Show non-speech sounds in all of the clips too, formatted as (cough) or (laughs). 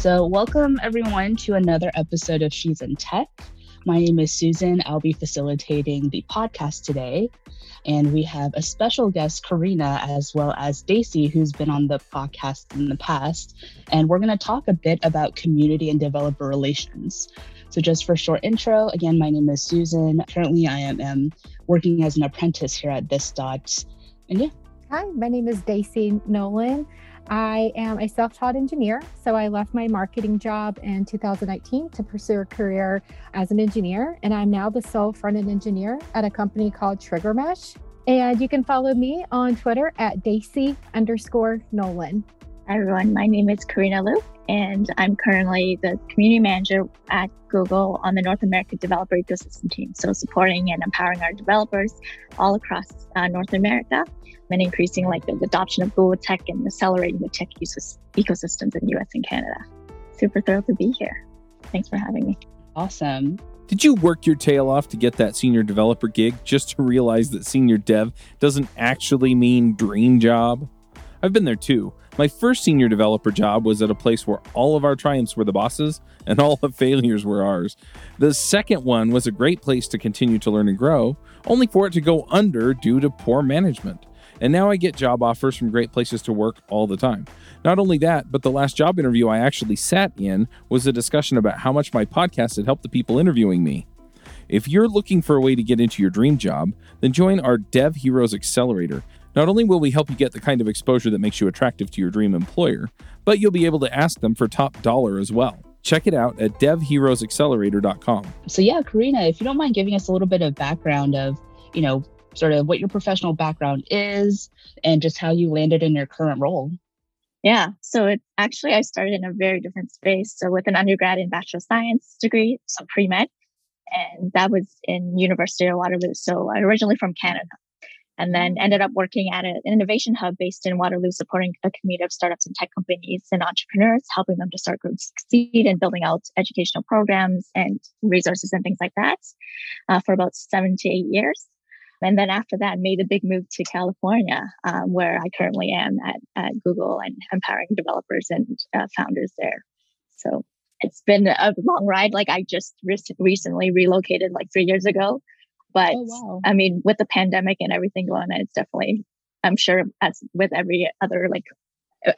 So, welcome everyone to another episode of She's in Tech. My name is Susan. I'll be facilitating the podcast today. And we have a special guest, Karina, as well as Daisy, who's been on the podcast in the past. And we're going to talk a bit about community and developer relations. So, just for a short intro, again, my name is Susan. Currently, I am um, working as an apprentice here at This Dot. And yeah. Hi, my name is Daisy Nolan. I am a self taught engineer. So I left my marketing job in 2019 to pursue a career as an engineer. And I'm now the sole front end engineer at a company called TriggerMesh. And you can follow me on Twitter at Daisy underscore Nolan. Hi, everyone. My name is Karina Liu, and I'm currently the community manager at Google on the North America developer ecosystem team. So, supporting and empowering our developers all across uh, North America and increasing like the adoption of Google Tech and accelerating the tech uses, ecosystems in US and Canada. Super thrilled to be here. Thanks for having me. Awesome. Did you work your tail off to get that senior developer gig just to realize that senior dev doesn't actually mean dream job? I've been there too. My first senior developer job was at a place where all of our triumphs were the bosses and all the failures were ours. The second one was a great place to continue to learn and grow, only for it to go under due to poor management. And now I get job offers from great places to work all the time. Not only that, but the last job interview I actually sat in was a discussion about how much my podcast had helped the people interviewing me. If you're looking for a way to get into your dream job, then join our Dev Heroes Accelerator. Not only will we help you get the kind of exposure that makes you attractive to your dream employer, but you'll be able to ask them for top dollar as well. Check it out at devheroesaccelerator.com. So yeah, Karina, if you don't mind giving us a little bit of background of, you know, sort of what your professional background is and just how you landed in your current role. Yeah. So it actually I started in a very different space. So with an undergrad and bachelor of science degree, so pre-med. And that was in University of Waterloo. So I originally from Canada and then ended up working at an innovation hub based in Waterloo, supporting a community of startups and tech companies and entrepreneurs, helping them to start, grow, succeed, and building out educational programs and resources and things like that uh, for about seven to eight years. And then after that, made a big move to California, um, where I currently am at, at, Google and empowering developers and uh, founders there. So it's been a long ride. Like I just re- recently relocated like three years ago. But oh, wow. I mean, with the pandemic and everything going on, it's definitely, I'm sure as with every other, like,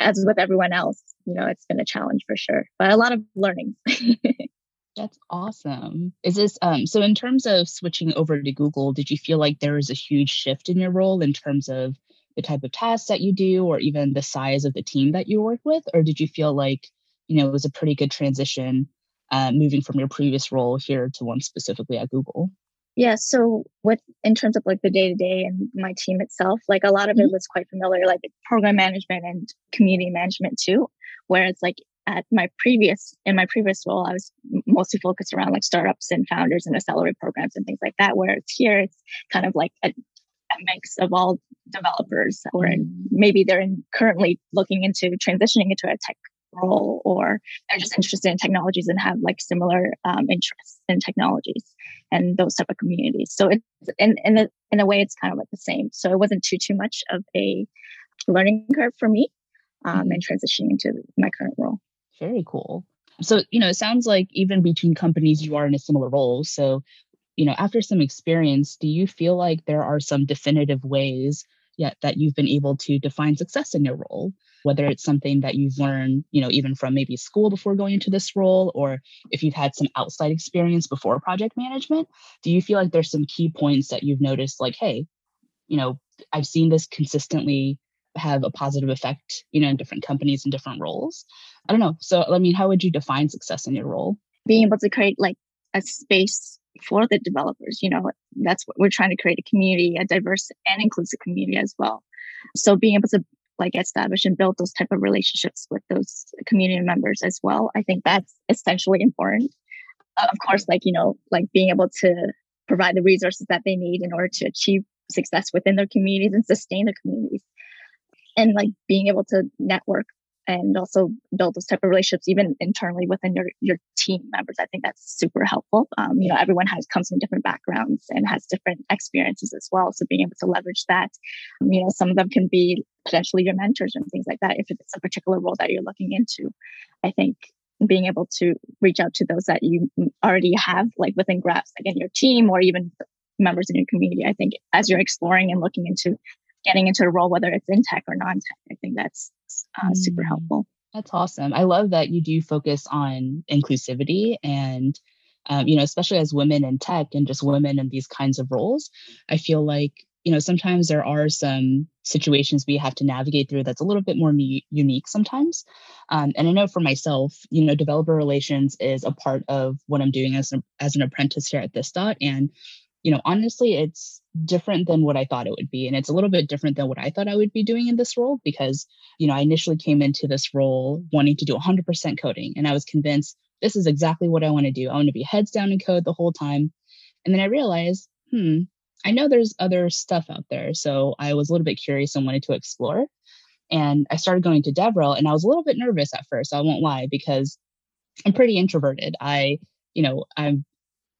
as with everyone else, you know, it's been a challenge for sure, but a lot of learning. (laughs) That's awesome. Is this um so in terms of switching over to Google, did you feel like there was a huge shift in your role in terms of the type of tasks that you do or even the size of the team that you work with or did you feel like, you know, it was a pretty good transition uh, moving from your previous role here to one specifically at Google? Yeah, so what in terms of like the day to day and my team itself, like a lot of it mm-hmm. was quite familiar, like program management and community management too. Whereas like at my previous in my previous role, I was mostly focused around like startups and founders and accelerate programs and things like that. Whereas here, it's kind of like a, a mix of all developers, or in, maybe they're in, currently looking into transitioning into a tech role, or they're just interested in technologies and have like similar um, interests in technologies and those type of communities. So it's in in a, in a way, it's kind of like the same. So it wasn't too too much of a learning curve for me um, mm-hmm. and transitioning into my current role. Very cool. So, you know, it sounds like even between companies, you are in a similar role. So, you know, after some experience, do you feel like there are some definitive ways yet that you've been able to define success in your role? Whether it's something that you've learned, you know, even from maybe school before going into this role, or if you've had some outside experience before project management, do you feel like there's some key points that you've noticed, like, hey, you know, I've seen this consistently have a positive effect, you know, in different companies and different roles. I don't know. So, I mean, how would you define success in your role? Being able to create like a space for the developers, you know, that's what we're trying to create a community, a diverse and inclusive community as well. So being able to like establish and build those type of relationships with those community members as well, I think that's essentially important. Of course, like, you know, like being able to provide the resources that they need in order to achieve success within their communities and sustain their communities and like being able to network and also build those type of relationships even internally within your, your team members. I think that's super helpful. Um, you know everyone has comes from different backgrounds and has different experiences as well. So being able to leverage that um, you know some of them can be potentially your mentors and things like that if it's a particular role that you're looking into. I think being able to reach out to those that you already have like within graphs like in your team or even members in your community i think as you're exploring and looking into getting into a role whether it's in tech or non-tech i think that's uh, mm. super helpful. That's awesome. I love that you do focus on inclusivity and um, you know especially as women in tech and just women in these kinds of roles i feel like you know sometimes there are some situations we have to navigate through that's a little bit more unique sometimes. Um, and i know for myself you know developer relations is a part of what i'm doing as, a, as an apprentice here at this dot and you know honestly it's different than what i thought it would be and it's a little bit different than what i thought i would be doing in this role because you know i initially came into this role wanting to do 100% coding and i was convinced this is exactly what i want to do i want to be heads down in code the whole time and then i realized hmm I know there's other stuff out there. So I was a little bit curious and wanted to explore. And I started going to DevRel and I was a little bit nervous at first. I won't lie because I'm pretty introverted. I, you know, I'm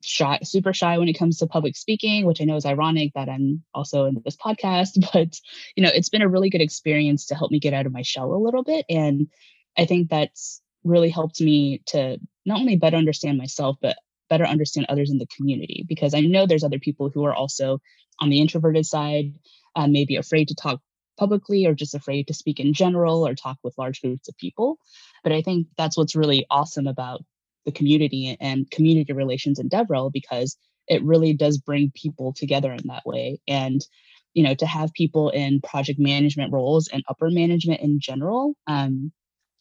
shy, super shy when it comes to public speaking, which I know is ironic that I'm also in this podcast, (laughs) but you know, it's been a really good experience to help me get out of my shell a little bit. And I think that's really helped me to not only better understand myself, but better understand others in the community because I know there's other people who are also on the introverted side, uh, maybe afraid to talk publicly or just afraid to speak in general or talk with large groups of people. But I think that's what's really awesome about the community and community relations in DevRel because it really does bring people together in that way. And you know, to have people in project management roles and upper management in general, um,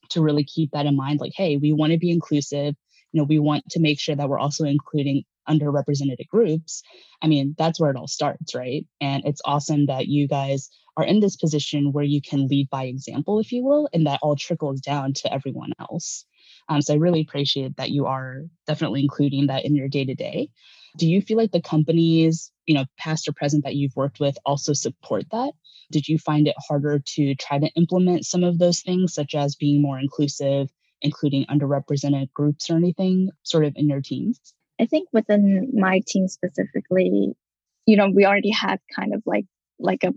to really keep that in mind, like, hey, we want to be inclusive you know we want to make sure that we're also including underrepresented groups. I mean that's where it all starts right? And it's awesome that you guys are in this position where you can lead by example if you will and that all trickles down to everyone else. Um, so i really appreciate that you are definitely including that in your day to day do you feel like the companies you know past or present that you've worked with also support that? Did you find it harder to try to implement some of those things such as being more inclusive including underrepresented groups or anything sort of in your teams? I think within my team specifically, you know, we already had kind of like like a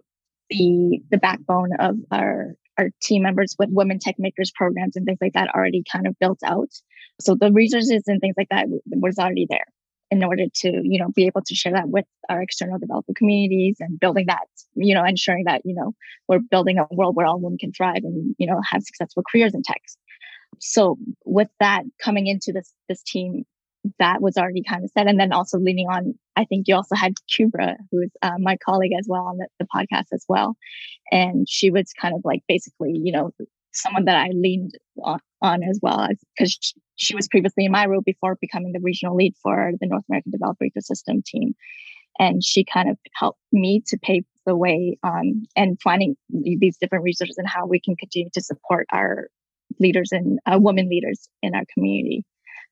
the the backbone of our our team members with Women Techmakers programs and things like that already kind of built out. So the resources and things like that was already there in order to, you know, be able to share that with our external developer communities and building that, you know, ensuring that, you know, we're building a world where all women can thrive and, you know, have successful careers in tech so with that coming into this this team that was already kind of set and then also leaning on i think you also had kubra who is uh, my colleague as well on the, the podcast as well. And she was kind of like basically you know someone that i leaned on, on as well because she, she was previously in my role before becoming the regional lead for the north american developer ecosystem team. And she kind of helped me to pave the way um, and finding these different resources and how we can continue to support our leaders and uh, women leaders in our community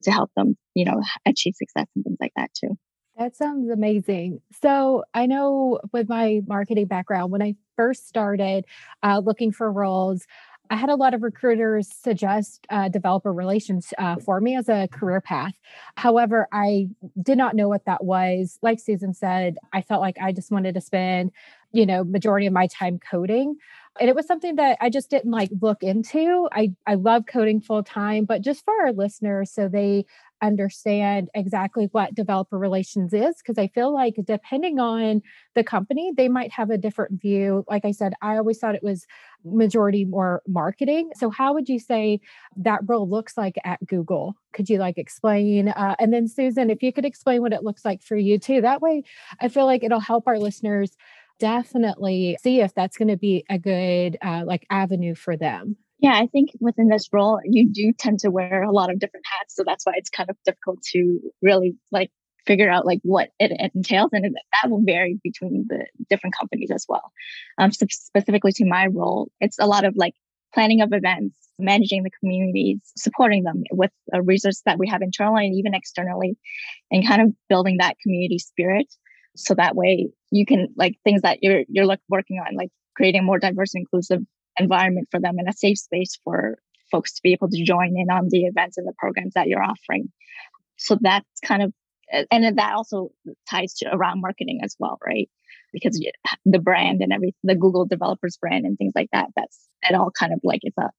to help them, you know, achieve success and things like that too. That sounds amazing. So, I know with my marketing background, when I first started uh, looking for roles, I had a lot of recruiters suggest uh, developer relations uh, for me as a career path. However, I did not know what that was. Like Susan said, I felt like I just wanted to spend, you know, majority of my time coding. And it was something that I just didn't like look into. I, I love coding full time, but just for our listeners, so they understand exactly what developer relations is, because I feel like depending on the company, they might have a different view. Like I said, I always thought it was majority more marketing. So, how would you say that role looks like at Google? Could you like explain? Uh, and then, Susan, if you could explain what it looks like for you too, that way I feel like it'll help our listeners definitely see if that's going to be a good uh, like avenue for them. Yeah, I think within this role, you do tend to wear a lot of different hats. So that's why it's kind of difficult to really like figure out like what it, entails. And that will vary between the different companies as well. Um, so specifically to my role, it's a lot of like planning of events, managing the communities, supporting them with a resource that we have internally and even externally, and kind of building that community spirit so that way you can like things that you're you're like working on like creating a more diverse inclusive environment for them and a safe space for folks to be able to join in on the events and the programs that you're offering. So that's kind of and that also ties to around marketing as well right? Because the brand and every the google developers brand and things like that that's it all kind of like it's a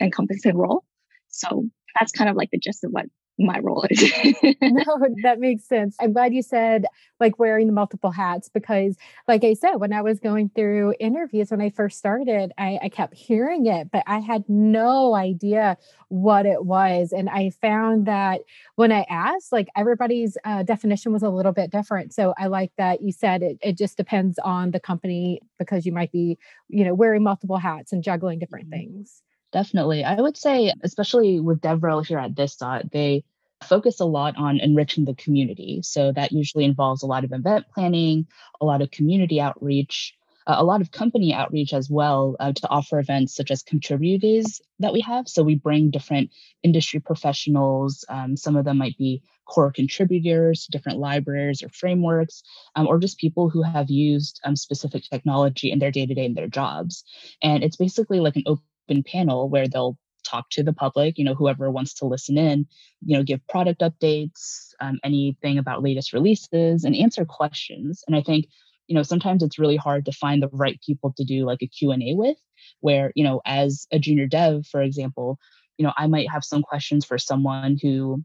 encompassing role. So that's kind of like the gist of what my role is. (laughs) no, (laughs) that makes sense. I'm glad you said like wearing the multiple hats because, like I said, when I was going through interviews when I first started, I, I kept hearing it, but I had no idea what it was. And I found that when I asked, like everybody's uh, definition was a little bit different. So I like that you said it, it just depends on the company because you might be, you know, wearing multiple hats and juggling different mm-hmm. things. Definitely. I would say, especially with DevRel here at this dot, they focus a lot on enriching the community. So that usually involves a lot of event planning, a lot of community outreach, uh, a lot of company outreach as well uh, to offer events such as contributors that we have. So we bring different industry professionals. Um, some of them might be core contributors to different libraries or frameworks, um, or just people who have used um, specific technology in their day to day in their jobs. And it's basically like an open open panel where they'll talk to the public, you know, whoever wants to listen in, you know, give product updates, um, anything about latest releases and answer questions. And I think, you know, sometimes it's really hard to find the right people to do like a Q&A with where, you know, as a junior dev, for example, you know, I might have some questions for someone who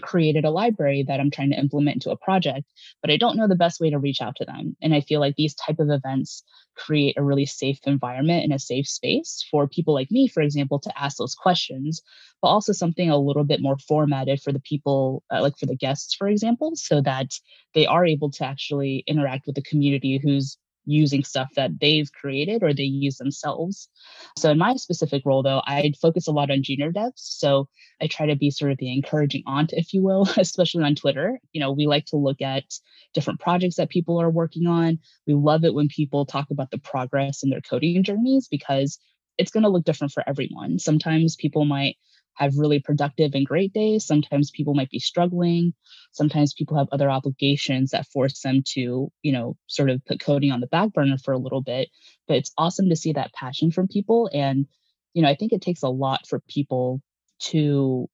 created a library that I'm trying to implement into a project, but I don't know the best way to reach out to them. And I feel like these type of events create a really safe environment and a safe space for people like me, for example, to ask those questions, but also something a little bit more formatted for the people, uh, like for the guests, for example, so that they are able to actually interact with the community who's using stuff that they've created or they use themselves. So in my specific role though, I focus a lot on junior devs. So I try to be sort of the encouraging aunt, if you will, (laughs) especially on Twitter. You know, we like to look at different projects that people are working on. We love it when people talk about the progress in their coding journeys because it's going to look different for everyone. Sometimes people might have really productive and great days. Sometimes people might be struggling. Sometimes people have other obligations that force them to, you know, sort of put coding on the back burner for a little bit. But it's awesome to see that passion from people. And, you know, I think it takes a lot for people to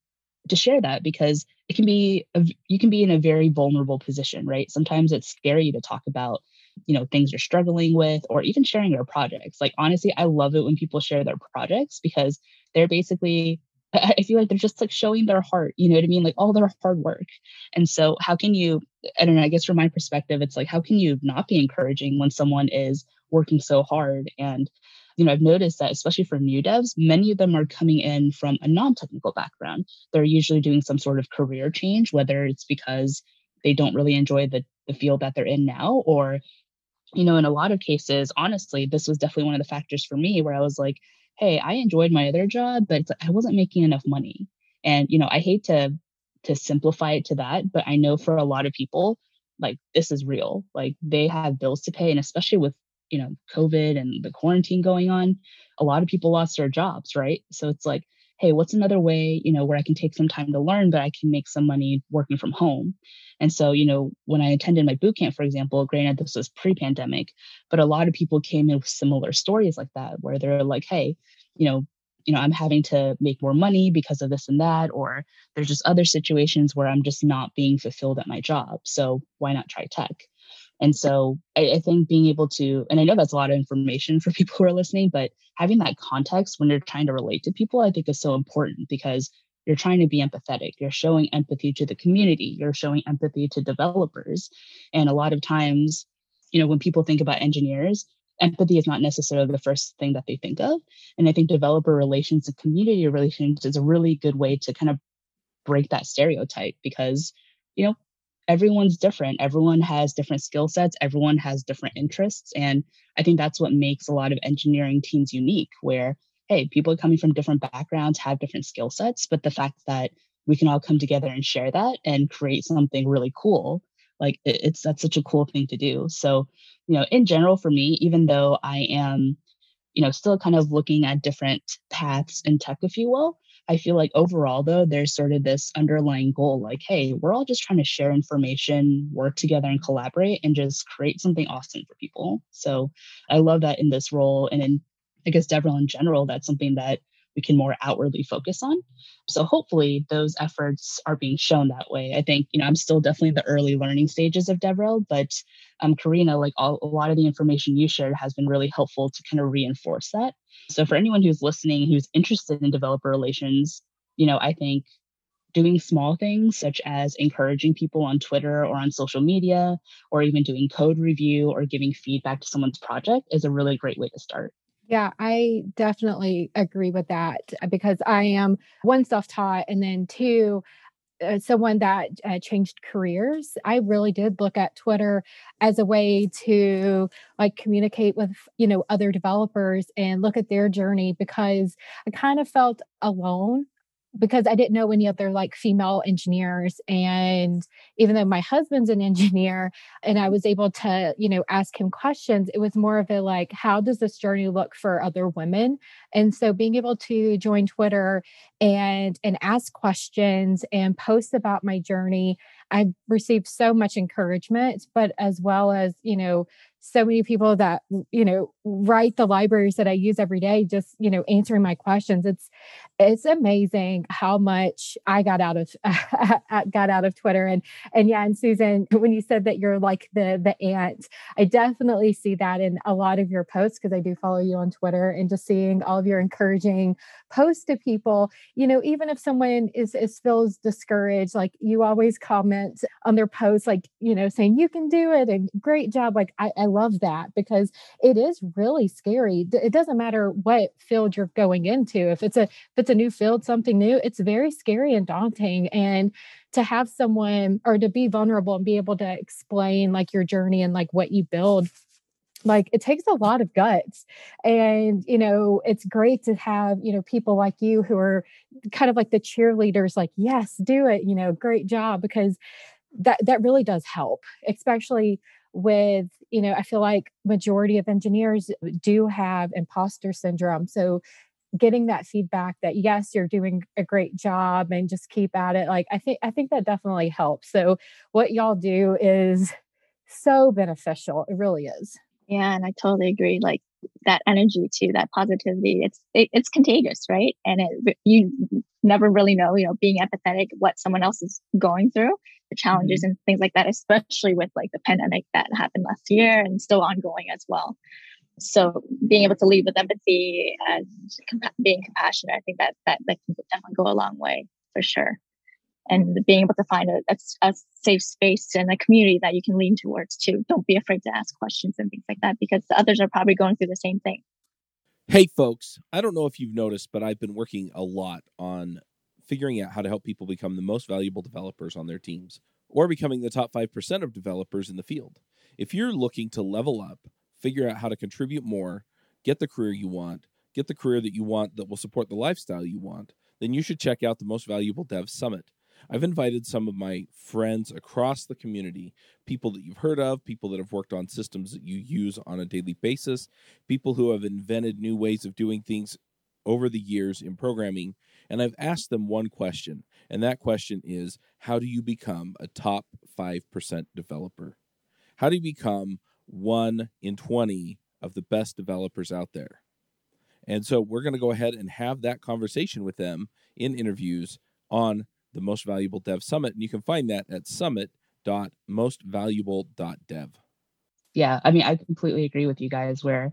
to share that because it can be a, you can be in a very vulnerable position right sometimes it's scary to talk about you know things you're struggling with or even sharing your projects like honestly i love it when people share their projects because they're basically (laughs) I feel like they're just like showing their heart, you know what I mean? Like all their hard work. And so, how can you, I don't know, I guess from my perspective, it's like, how can you not be encouraging when someone is working so hard? And, you know, I've noticed that, especially for new devs, many of them are coming in from a non technical background. They're usually doing some sort of career change, whether it's because they don't really enjoy the, the field that they're in now or you know, in a lot of cases, honestly, this was definitely one of the factors for me where I was like, hey, I enjoyed my other job, but I wasn't making enough money. And, you know, I hate to to simplify it to that, but I know for a lot of people, like this is real. Like they have bills to pay. And especially with, you know, COVID and the quarantine going on, a lot of people lost their jobs, right? So it's like, hey, what's another way, you know, where I can take some time to learn, but I can make some money working from home. And so, you know, when I attended my boot camp, for example, granted this was pre-pandemic, but a lot of people came in with similar stories like that, where they're like, hey, you know, you know, I'm having to make more money because of this and that, or there's just other situations where I'm just not being fulfilled at my job. So why not try tech? And so I, I, think being able to, and I know that's a lot of information for (laughs) people who are listening, but having that context when you're trying to relate to people, I think is so important because you're trying to be empathetic. You're showing empathy to the community. You're showing empathy to developers. And a lot of times, you know, when people think about engineers, empathy is not necessarily the first thing that they think of. And I think developer relations and community relations is a really good way to kind of break that stereotype because, you know, everyone's different. Everyone has different skill sets. Everyone has different interests. And I think that's what makes a lot of engineering teams unique, where, hey, people coming from different backgrounds have different skill sets. But the fact that we can all come together and share that and create something really cool, like it's that's such a cool thing to do. So, you know, in general, for me, even though I am, you know, still kind of looking at different paths in tech, if you will, I feel like overall, though, there's sort of this underlying goal like, hey, we're all just trying to share information, work together and collaborate and just create something awesome for people. So I love that in this role. And in, I guess, DevRel in general, that's something that we can more outwardly focus on. So hopefully those efforts are being shown that way. I think, you know, I'm still definitely in the early learning stages of DevRel, but um, Karina, like all, a lot of the information you shared has been really helpful to kind of reinforce that. So for anyone who's listening, who's interested in developer relations, you know, I think doing small things such as encouraging people on Twitter or on social media, or even doing code review or giving feedback to someone's project is a really great way to start. Yeah, I definitely agree with that because I am one self taught, and then two, uh, someone that uh, changed careers. I really did look at twitter as a way to like communicate with you know other developers and look at their journey because i kind of felt alone because I didn't know any other like female engineers. And even though my husband's an (laughs) engineer and I was able to, you know, ask him questions, it was more of a like, how does this journey look for other women? And so being able to join Twitter and and ask questions and post about my journey, I've received so much encouragement, but as well as, you know, so many people that you know write the libraries that i use every day just you know answering my questions. It's it's amazing how much i got out of (laughs) got out of twitter. And and yeah and susan when you said that you're like the the aunt i definitely see that in a lot of your posts because i do follow you on twitter and just seeing all of your encouraging posts to people. You know even if someone is, is feels discouraged like you always comment on their posts like you know saying you can do it and great job. Like i, I love that because it is really scary. It doesn't matter what field you're going into. If it's a if it's a new field, something new, it's very scary and daunting. And to have someone or to be vulnerable and be able to explain like your journey and like what you build like it takes a lot of guts and you know it's great to have you know people like you who are kind of like the cheerleaders like yes do it you know great job because that that really does help especially with you know i feel like majority of engineers uh, do have imposter syndrome. So getting that feedback that yes you're doing a great job and just keep at it like i think i think that definitely helps. So what y'all do is so beneficial. It really is. Yeah and i totally agree like that energy too that positivity. It's it, it's contagious right? And it you never really know you know being empathetic what someone else is going through the challenges mm-hmm. and things like that especially with like the pandemic that happened last year and still ongoing as well. So being able to lead with empathy and compa- being compassionate i think that that that can definitely go a long way for sure and being able to find a, a, a, safe space and a community that you can lean towards too. Don't be afraid to ask questions and things like that because the others are probably going through the same thing. Hey, folks, I don't know if you've noticed, but I've been working a lot on figuring out how to help people become the most valuable developers on their teams or becoming the top 5% of developers in the field. If you're looking to level up, figure out how to contribute more, get the career you want, get the career that you want that will support the lifestyle you want, then you should check out the Most Valuable Dev Summit. I've invited some of my friends across the community, people that you've heard of, people that have worked on systems that you use on a daily basis, people who have invented new ways of doing things over the years in programming. And I've asked them one question, and that question is how do you become a top 5% developer? How do you become one in 20 of the best developers out there? And so we're going to go ahead and have that conversation with them in interviews on the Most Valuable Dev Summit. And you can find that at summit.mostvaluable.dev. Yeah, I mean, I completely agree with you guys where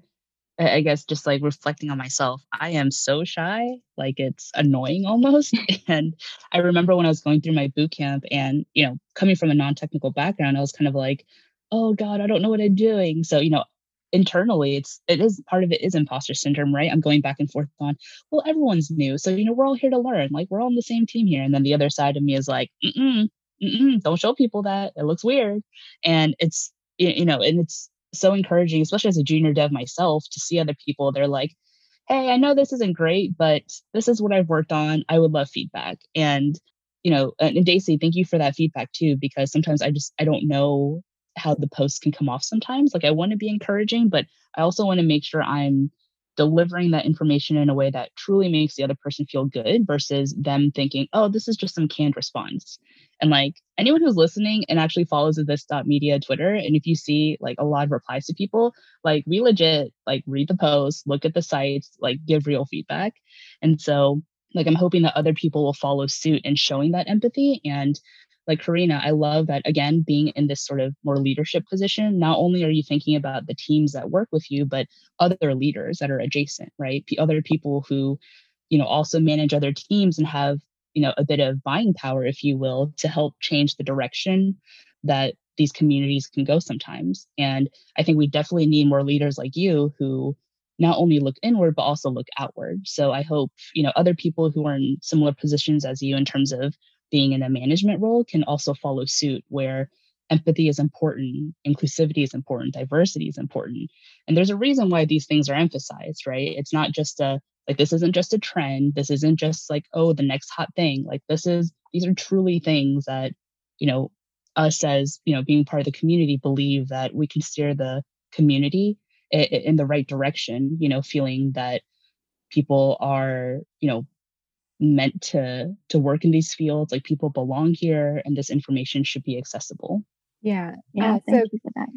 I guess just like reflecting on myself, I am so shy, like it's annoying almost. (laughs) and I remember when I was going through my boot camp and, you know, coming from a non technical background, I was kind of like, oh God, I don't know what I'm doing. So, you know, internally it's it is part of it is imposter syndrome right? I'm going back and forth on well everyone's new so you know we're all here to learn like we're all on the same team here. And then the other side of me is like mm-mm, mm-mm, don't show people that it looks weird. And it's you know and it's so encouraging especially as a junior dev myself to see other people they're like hey i know this isn't great but this is what i've worked on i would love feedback. And you know and daisy thank you for that feedback too because sometimes i just i don't know how the posts can come off sometimes. Like I want to be encouraging, but I also want to make sure I'm delivering that information in a way that truly makes the other person feel good versus them thinking, oh, this is just some canned response. And like anyone who's listening and actually follows this media Twitter, and if you see like a lot of replies to people, like we legit like read the posts, look at the sites, like give real feedback. And so like I'm hoping that other people will follow suit in showing that empathy and like Karina, I love that again, being in this sort of more leadership position, not only are you thinking about the teams that work with you, but other leaders that are adjacent, right? Other people who, you know, also manage other teams and have you know, a bit of buying power, if you will, to help change the direction that these communities can go sometimes. And I think we definitely need more leaders like you who not only look inward but also look outward. So I hope, you know, other people who are in similar positions as you in terms of being in a management role can also follow suit where empathy is important, inclusivity is important, diversity is important. And there's a reason why these things are emphasized, right? It's not just a like this isn't just a trend. This isn't just like, oh, the next hot thing. Like this is these are truly things that, you know, us as, you know, being part of the community believe that we can steer the community in the right direction, you know, feeling that people are, you know, meant to to work in these fields like people belong here and this information should be accessible. Yeah yeah uh, thank so you for that.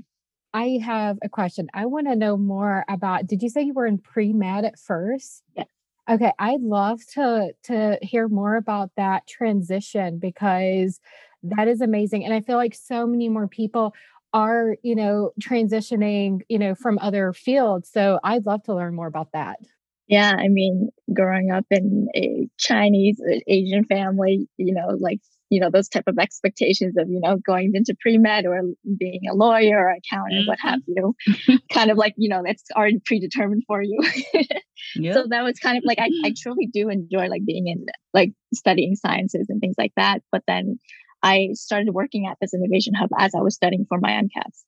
I have a question. I want to know more about did you say you were in pre-med at first? Yes. Okay i'd love to to hear more about that transition because that is amazing and i feel like so many more people are you know transitioning you know from other fields so i'd love to learn more about that yeah i mean growing up in a chinese uh, asian family you know like you know those type of expectations of you know going into pre-med or being a lawyer or accountant mm-hmm. what have you (laughs) kind of like you know that's already predetermined for you (laughs) yep. so that was kind of like I, I truly do enjoy like being in like studying sciences and things like that but then I started working at this innovation hub as I was studying for my MCATs.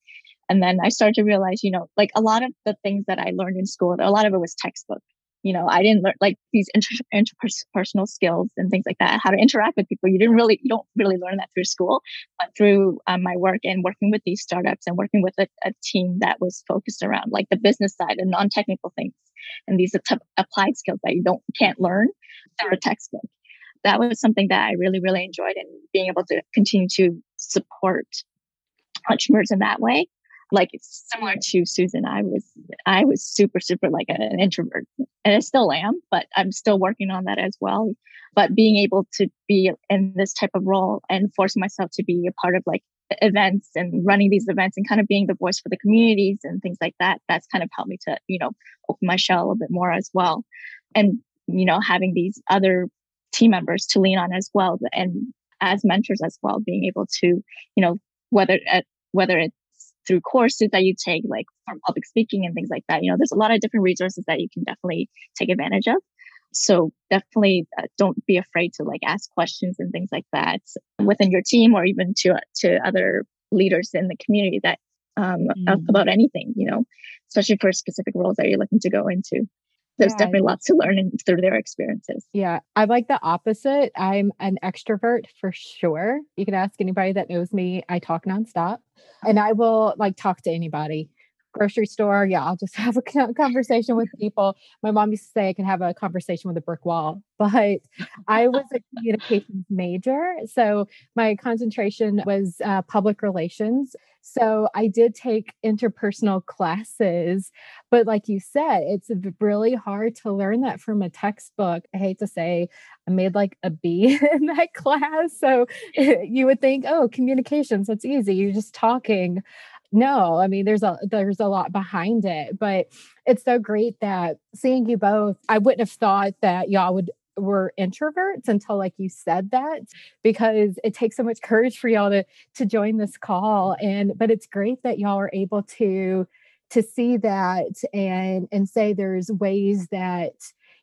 And then I started to realize, you know, like a lot of the things that I learned in school, a lot of it was textbook. You know, I didn't learn like these inter- (laughs) interpersonal skills and things like that, how to interact with people. You didn't really, you don't really learn that through school, but through um, my work and working with these startups and working with a, a team that was focused around like the business side and non-technical things and these applied skills that you don't can't learn through a textbook that was something that I really, really enjoyed and being able to continue to support entrepreneurs in that way. Like it's similar to Susan, I was I was super, super like an introvert. And I still am, but I'm still working on that as well. But being able to be in this type of role and force myself to be a part of like events and running these events and kind of being the voice for the communities and things like that, that's kind of helped me to, you know, open my shell a bit more as well. And, you know, having these other team members to lean on as well and as mentors as well being able to you know whether at whether it's through courses that you take like for public speaking and things like that you know there's a lot of different resources that you can definitely take advantage of so definitely uh, don't be afraid to like ask questions and things like that within your team or even to to other leaders in the community that um, mm. about anything you know especially for specific roles that you're looking to go into there's yeah. definitely lots to learn through their experiences. Yeah. I like the opposite. I'm an extrovert for sure. You can ask anybody that knows me. I talk nonstop and oh. I will like talk to anybody grocery store, yeah, I'll just (laughs) have a conversation with (laughs) people. My mom used to say I can have a conversation with a brick wall, (laughs) but I was a communications major. So my concentration was uh, public relations. So I did take interpersonal classes, but like you said, it's really hard to learn that from a textbook. I hate to say I made like a B in that class. So you would think, oh, communications, that's easy. You're just talking no i mean there's a there's a lot behind it but it's so great that seeing you both i wouldn't have thought that y'all would were introverts until like you said that because it takes so much courage for y'all to to join this call and but it's great that y'all are able to to see that and and say there's ways that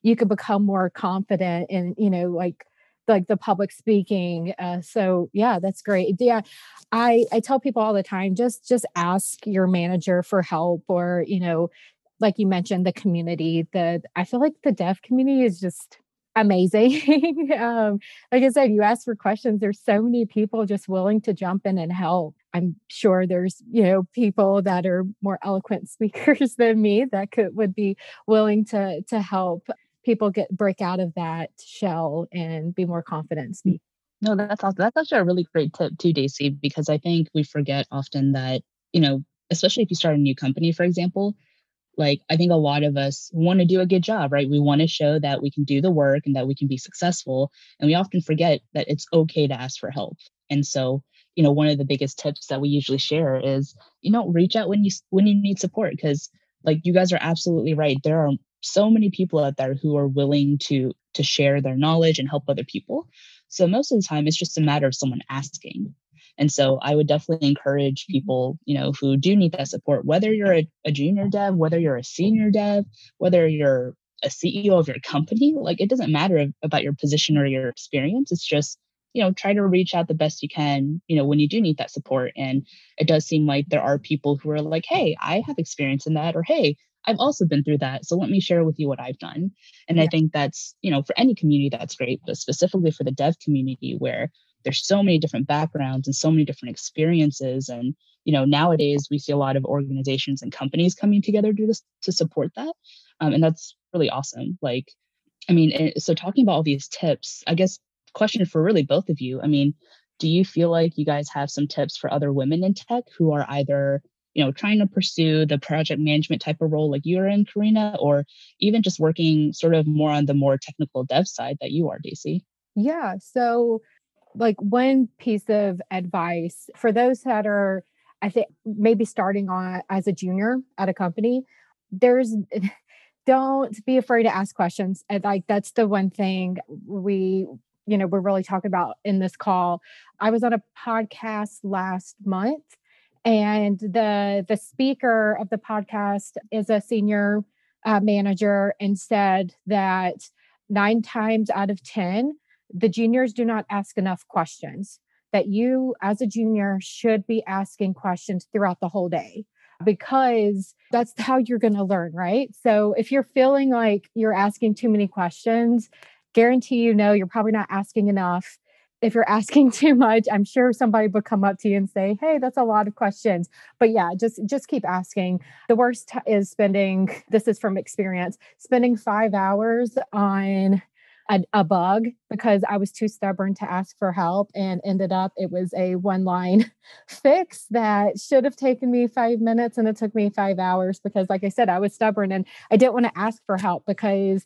you can become more confident and you know like like the public speaking uh, so yeah that's great. Yeah i i tell people all the time just just ask your manager for help or you know like you mentioned the community the i feel like the dev community is just amazing. (laughs) Um, like i said you ask for questions there's so many people just willing to jump in and help. I'm sure there's you know people that are more eloquent (laughs) speakers than me that could would be willing to to help people get break out of that shell and be more confident mm. speak. No, that's awesome. That's actually a really great tip too, Daisy, because I think we forget often that, you know, especially if you start a new company, for example, like I think a lot of us want to do a good job, right? We want to show that we can do the work and that we can be successful. And we often forget that it's okay to ask for help. And so, you know, one of the biggest tips that we usually share is, you know, reach out when you when you need support because like you guys are absolutely right. There are so many people out there who are willing to to share their knowledge and help other people. So most of the time, it's just a matter of someone asking. And so I would definitely encourage mm-hmm. people, you know, who do need that support, whether you're a, a junior dev, whether you're a senior dev, whether you're a CEO of your company, like it doesn't matter about your position or your experience. It's just, you know, try to reach out the best you can, you know, when you do need that support. And it does seem like there are people who are like, hey, I have experience in that, or hey, I've also been through that. So let me share with you what I've done. And yeah. I think that's, you know, for any community, that's great, but specifically for the dev community where there's so many different backgrounds and so many different experiences. And, you know, nowadays we see a lot of organizations and companies coming together to, to support that. Um, and that's really awesome. Like, I mean, eh, so talking about all these tips, I guess question for really both of you. I mean, do you feel like you guys have some tips for other women in tech who are either you know trying to pursue the project management type of role like you're in karina or even just working sort of more on the more technical dev side that you are daisy yeah so like one piece of advice for those that are i think maybe starting on as a junior at a company there's (laughs) don't be afraid to ask questions. And like that's the one thing we you know we're really talking about in this call. I was on a podcast last month and the the speaker of the podcast is a senior uh, manager and said that nine times out of ten the juniors do not ask enough questions that you as a junior should be asking questions throughout the whole day because that's (laughs) how you're going to learn right? So if you're feeling like you're asking too many questions guarantee you know you're probably not asking enough if you're asking (laughs) too much i'm sure somebody would come up to you and say hey that's a lot of questions. But yeah just just keep asking. The worst is spending this is from experience spending five hours on a, a, bug because i was too stubborn to ask for help and ended up it was a one line (laughs) fix that should have taken me five minutes and it took me five hours because like i said i was stubborn and i didn't want to ask for help because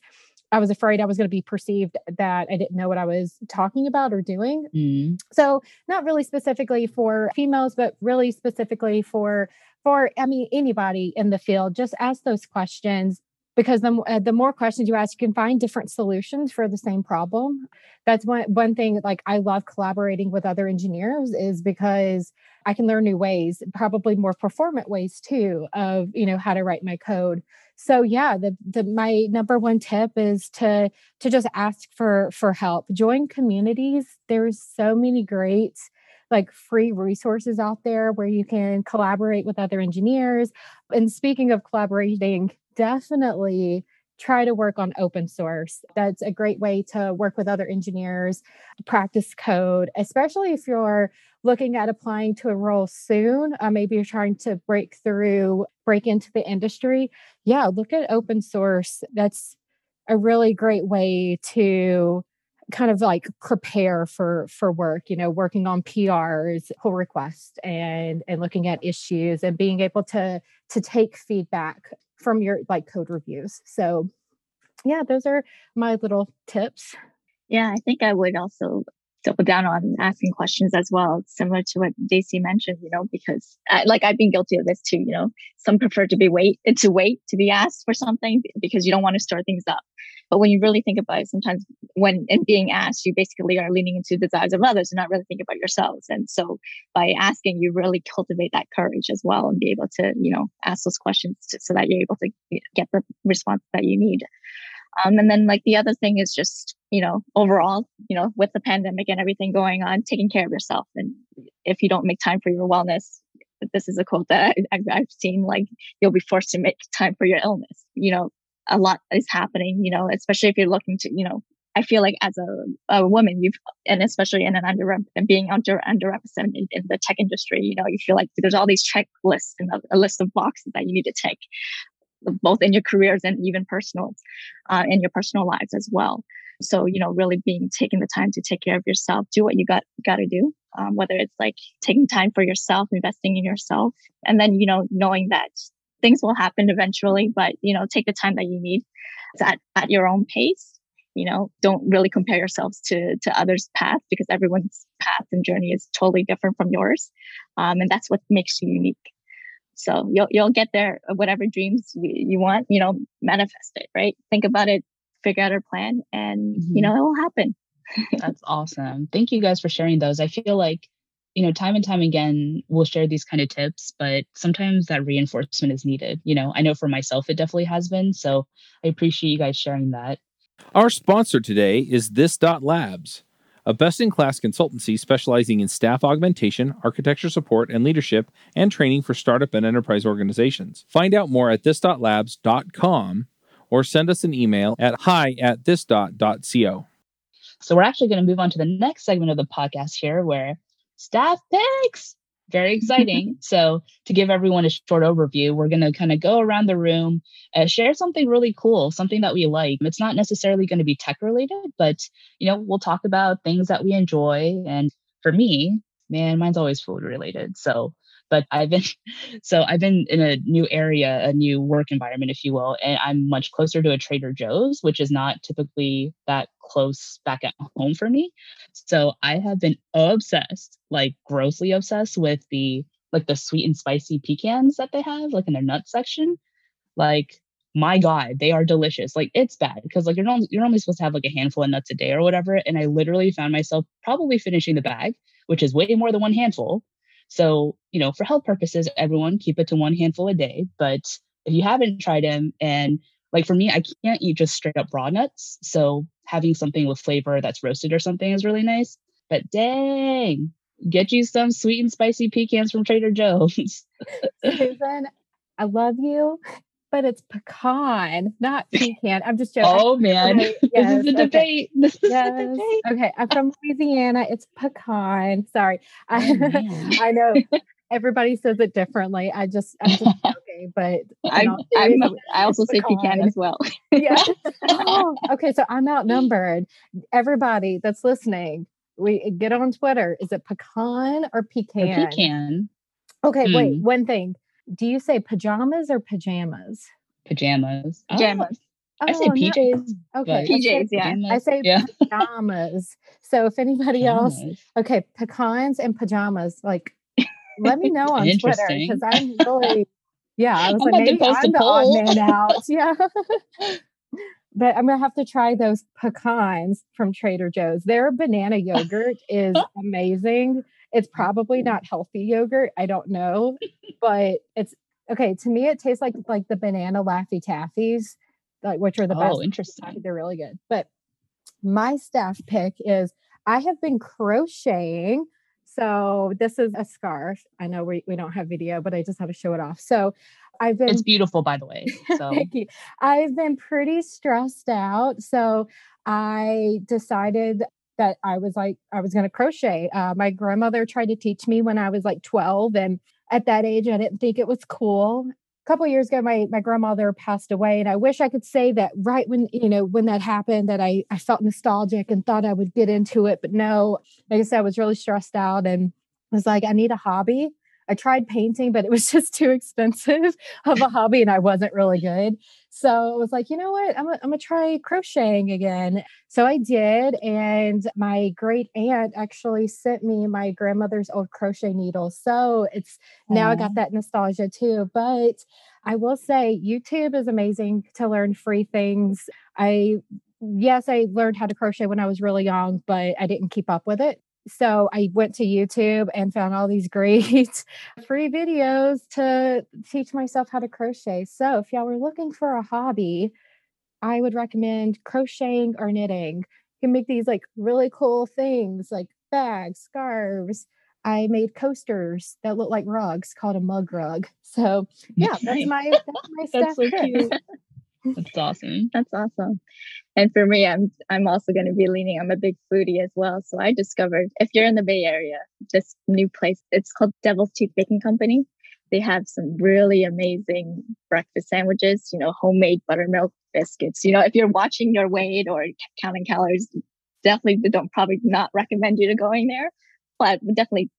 I was afraid I was going to be perceived that I didn't know what I was talking about or doing. Mm. So, not really specifically for females, but really specifically for for I mean anybody in the field. Just ask those questions because the uh, the more questions you ask, you can find different solutions for the same problem. That's one one thing. Like I love collaborating with other engineers is because I can learn new ways, probably more performant ways too, of you know how to write my code so yeah the, the my number one tip is to to just ask for for help join communities there's so many great like free resources out there where you can collaborate with other engineers and speaking of collaborating definitely try to work on open source. That's a great way to work with other engineers, practice code, especially if you're looking at applying to a role soon. Uh, maybe you're trying to break through, break into the industry. Yeah, look at open source. That's a really great way to kind of like prepare for for work you know working on prs pull requests and and looking at issues and being able to to take feedback from your like code reviews. So yeah, those are my little tips. Yeah, I think I would also double down on asking questions as well, similar to what Daisy mentioned, you know, because I, like I've been guilty of this too, you know, some prefer to be wait to wait to be asked for something because you don't want to stir things up. But when you really think about it, sometimes when in being asked, you basically are leaning into the desires of others and not really thinking about yourselves. And so by asking, you really cultivate that courage as well and be able to, you know, ask those questions to, so that you're able to get the response that you need. Um, and then like the other thing is just, you know, overall, you know, with the pandemic and everything going on, taking care of yourself. And if you don't make time for your wellness, this is a quote that I, have seen, like you'll be forced to make time for your illness. You know, a lot is happening, you know, especially if you're looking to, you know, I feel like as a, a woman, you've, and especially in an under, and being under, underrepresented in, the tech industry, you know, you feel like there's all these checklists and a, a list of boxes that you need to take, both in your careers and even personal, uh, in your personal lives as well. So, you know, really being, taking the time to take care of yourself, do what you got, got to do. Um, whether it's like taking time for yourself, investing in yourself, and then, you know, knowing that things will happen eventually, but you know, take the time that you need at, at your own pace. You know, don't really compare yourselves to, to others' path because everyone's path and journey is totally different from yours. Um, and that's what makes you unique. So you'll, you'll get there, whatever dreams you, you want, you know, manifest it, right? Think about it figure out a plan and, mm-hmm. you know, it will happen. (laughs) That's awesome. Thank you guys for sharing those. I feel like, you know, time and time again, we'll share these kind of tips, but sometimes that reinforcement is needed. You know, I know for myself, it definitely has been. So I appreciate you guys sharing that. Our sponsor today is This Dot Labs, a best in class consultancy specializing in staff augmentation, architecture support, and leadership and training for startup and enterprise organizations. Find out more at this.labs.com or send us an email at hi at this.co. So we're actually going to move on to the next segment of the podcast here where staff picks. Very exciting. (laughs) so, to give everyone a short overview, we're going to kind of go around the room, and share something really cool, something that we like. It's not necessarily going to be tech related, but you know, we'll talk about things that we enjoy. And for me, man, mine's always food related. So, but I've been (laughs) so I've been in a new area, a new work environment, if you will, and I'm much closer to a Trader Joe's, which is not typically that close back at home for me. So I have been obsessed, like grossly obsessed with the like the sweet and spicy pecans that they have, like in their nut section. Like my god they are delicious like it's bad because like you're not you're only supposed to have like a handful of nuts a day or whatever and i literally found myself probably finishing the bag which is way more than one handful so, you know, for health purposes, everyone keep it to one handful a day. But if you haven't tried them, and like for me, I can't eat just straight up raw nuts. So having something with flavor that's roasted or something is really nice. But dang, get you some sweet and spicy pecans from Trader Joe's. Susan, I love you but it's pecan, not (laughs) pecan. I'm just joking. Oh man, yes, (laughs) this is a debate. This is yes. a debate. Okay, I'm from Louisiana. It's pecan. Sorry, I, (laughs) oh, I know everybody says it differently. I just I'm just joking, but I'm, I'm I also say pecan. pecan as well. yeah. Oh, okay, so I'm outnumbered. Everybody that's listening, we get on Twitter. Is it pecan or pecan? Or pecan. Okay, wait. Hmm. One thing do you say pajamas or pajamas? Pajamas. Pajamas. Oh, I say oh, PJs. No. Okay. PJs, yeah. I say yeah. pajamas. so if anybody pajamas. else, okay, pecans and pajamas, like let me know on Twitter because I'm really, (laughs) yeah, I was I'm like, maybe I'm the odd man out. (laughs) Yeah. (laughs) but I'm gonna have to try those pecans from Trader Joe's. Their banana yogurt is amazing. It's probably mm-hmm. not healthy yogurt. I don't know, (laughs) but it's okay. To me, it tastes like like the banana Laffy Taffies, like which are the oh, best. interesting. They're really good. But my staff pick is I have been crocheting. So this is a scarf. I know we, we don't have video, but I just have to show it off. So I've been It's beautiful by the way. (laughs) So Thank you. I've been pretty stressed out. So I decided that I was like, I was going to crochet. Uh, my grandmother tried to teach me when I was like 12. And at that age, I didn't think it was cool. A couple years ago, my, my grandmother passed away. And I wish I could say that right when, you know, when that happened, that I, I felt nostalgic and thought I would get into it. But no, like I said, I was really stressed out and was like, I need a hobby. I tried painting, but it was (laughs) just too expensive (laughs) of a hobby and I wasn't really good. So I was like, you know what? I'm going to try crocheting again. So I did. And my great aunt actually sent me my grandmother's old crochet needle. So it's now I got that nostalgia too. But I will say, YouTube is amazing to learn free things. I yes, I learned how to crochet when I was really young, but I didn't keep up with it. So I went to YouTube and found all these (laughs) great free videos to teach myself how to crochet. So if y'all were looking for a hobby, I would recommend crocheting or knitting. You can make these like really cool things like bags, scarves. I made coasters that look like rugs called a mug rug. So yeah, that's my that's my (laughs) that's so cute. That's awesome. That's awesome. And for me, I'm I'm also going to be leaning. I'm a big foodie as well. So I discovered if you're in the Bay Area, this new place. It's called Devil's Teeth Baking Company. They have some really amazing breakfast sandwiches. You know, homemade buttermilk biscuits. You know, if you're watching your weight or counting calories, definitely don't probably not recommend you to going there. But definitely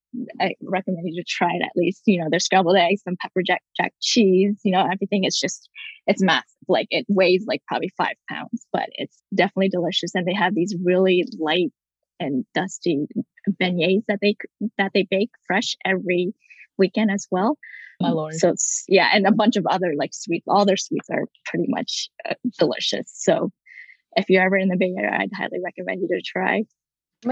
I recommend you to try it at least. You know, there's scrambled eggs, some pepper jack jack cheese, you know, everything. It's just it's massive. Like it weighs like probably five pounds, but it's definitely delicious. And they have these really light and dusty beignets that they that they bake fresh every weekend as well. My lord. So it's yeah, and a bunch of other like sweets. All their sweets are pretty much uh, delicious. So if you're ever in the Bay Area, I'd highly recommend you to try.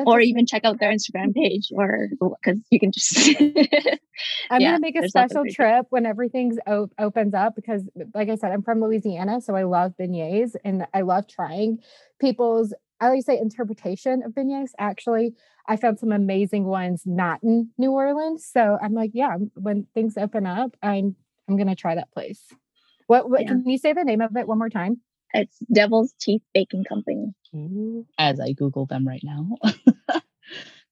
Or even check out their Instagram page, or because you can just. (laughs) I'm yeah, gonna make a special trip when everything's op- opens up because, like I said, I'm from Louisiana, so I love beignets and I love trying people's I always say interpretation of beignets. Actually, I found some amazing ones not in New Orleans. So I'm like, yeah, when things open up, I'm I'm gonna try that place. What, what yeah. can you say the name of it one more time? It's Devil's Teeth Baking Company. As I Google them right now. (laughs)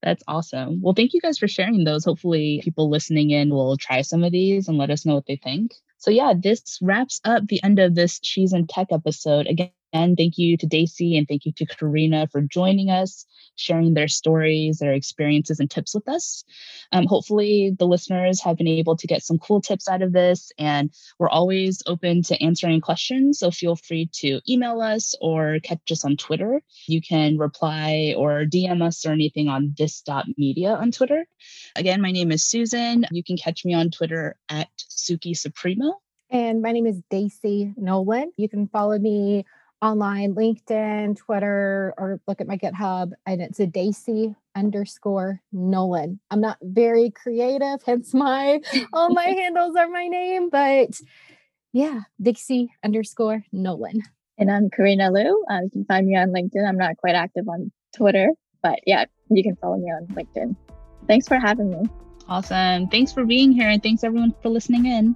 That's awesome. Well, thank you guys for sharing those. Hopefully, people listening in will try some of these and let us know what they think. So, yeah, this wraps up the end of this She's in Tech episode. Again, and thank you to Daisy and thank you to Karina for joining us, sharing their stories, their experiences, and tips with us. Um, hopefully, the listeners have been able to get some cool tips out of this. And we're always open to answering questions. So feel free to email us or catch us on Twitter. You can reply or DM us or anything on this.media on Twitter. Again, my name is Susan. You can catch me on Twitter at Suki Supremo. And my name is Daisy Nolan. You can follow me online, LinkedIn, Twitter, or look at my GitHub, and it's a Daisy underscore Nolan. I'm not very creative, hence my (laughs) all my handles are my name, but yeah, Dixie underscore Nolan. And I'm Karina Liu. Uh, you can find me on LinkedIn. I'm not quite active on Twitter, but yeah, you can follow me on LinkedIn. Thanks for having me. Awesome. Thanks for being here, and thanks everyone for listening in.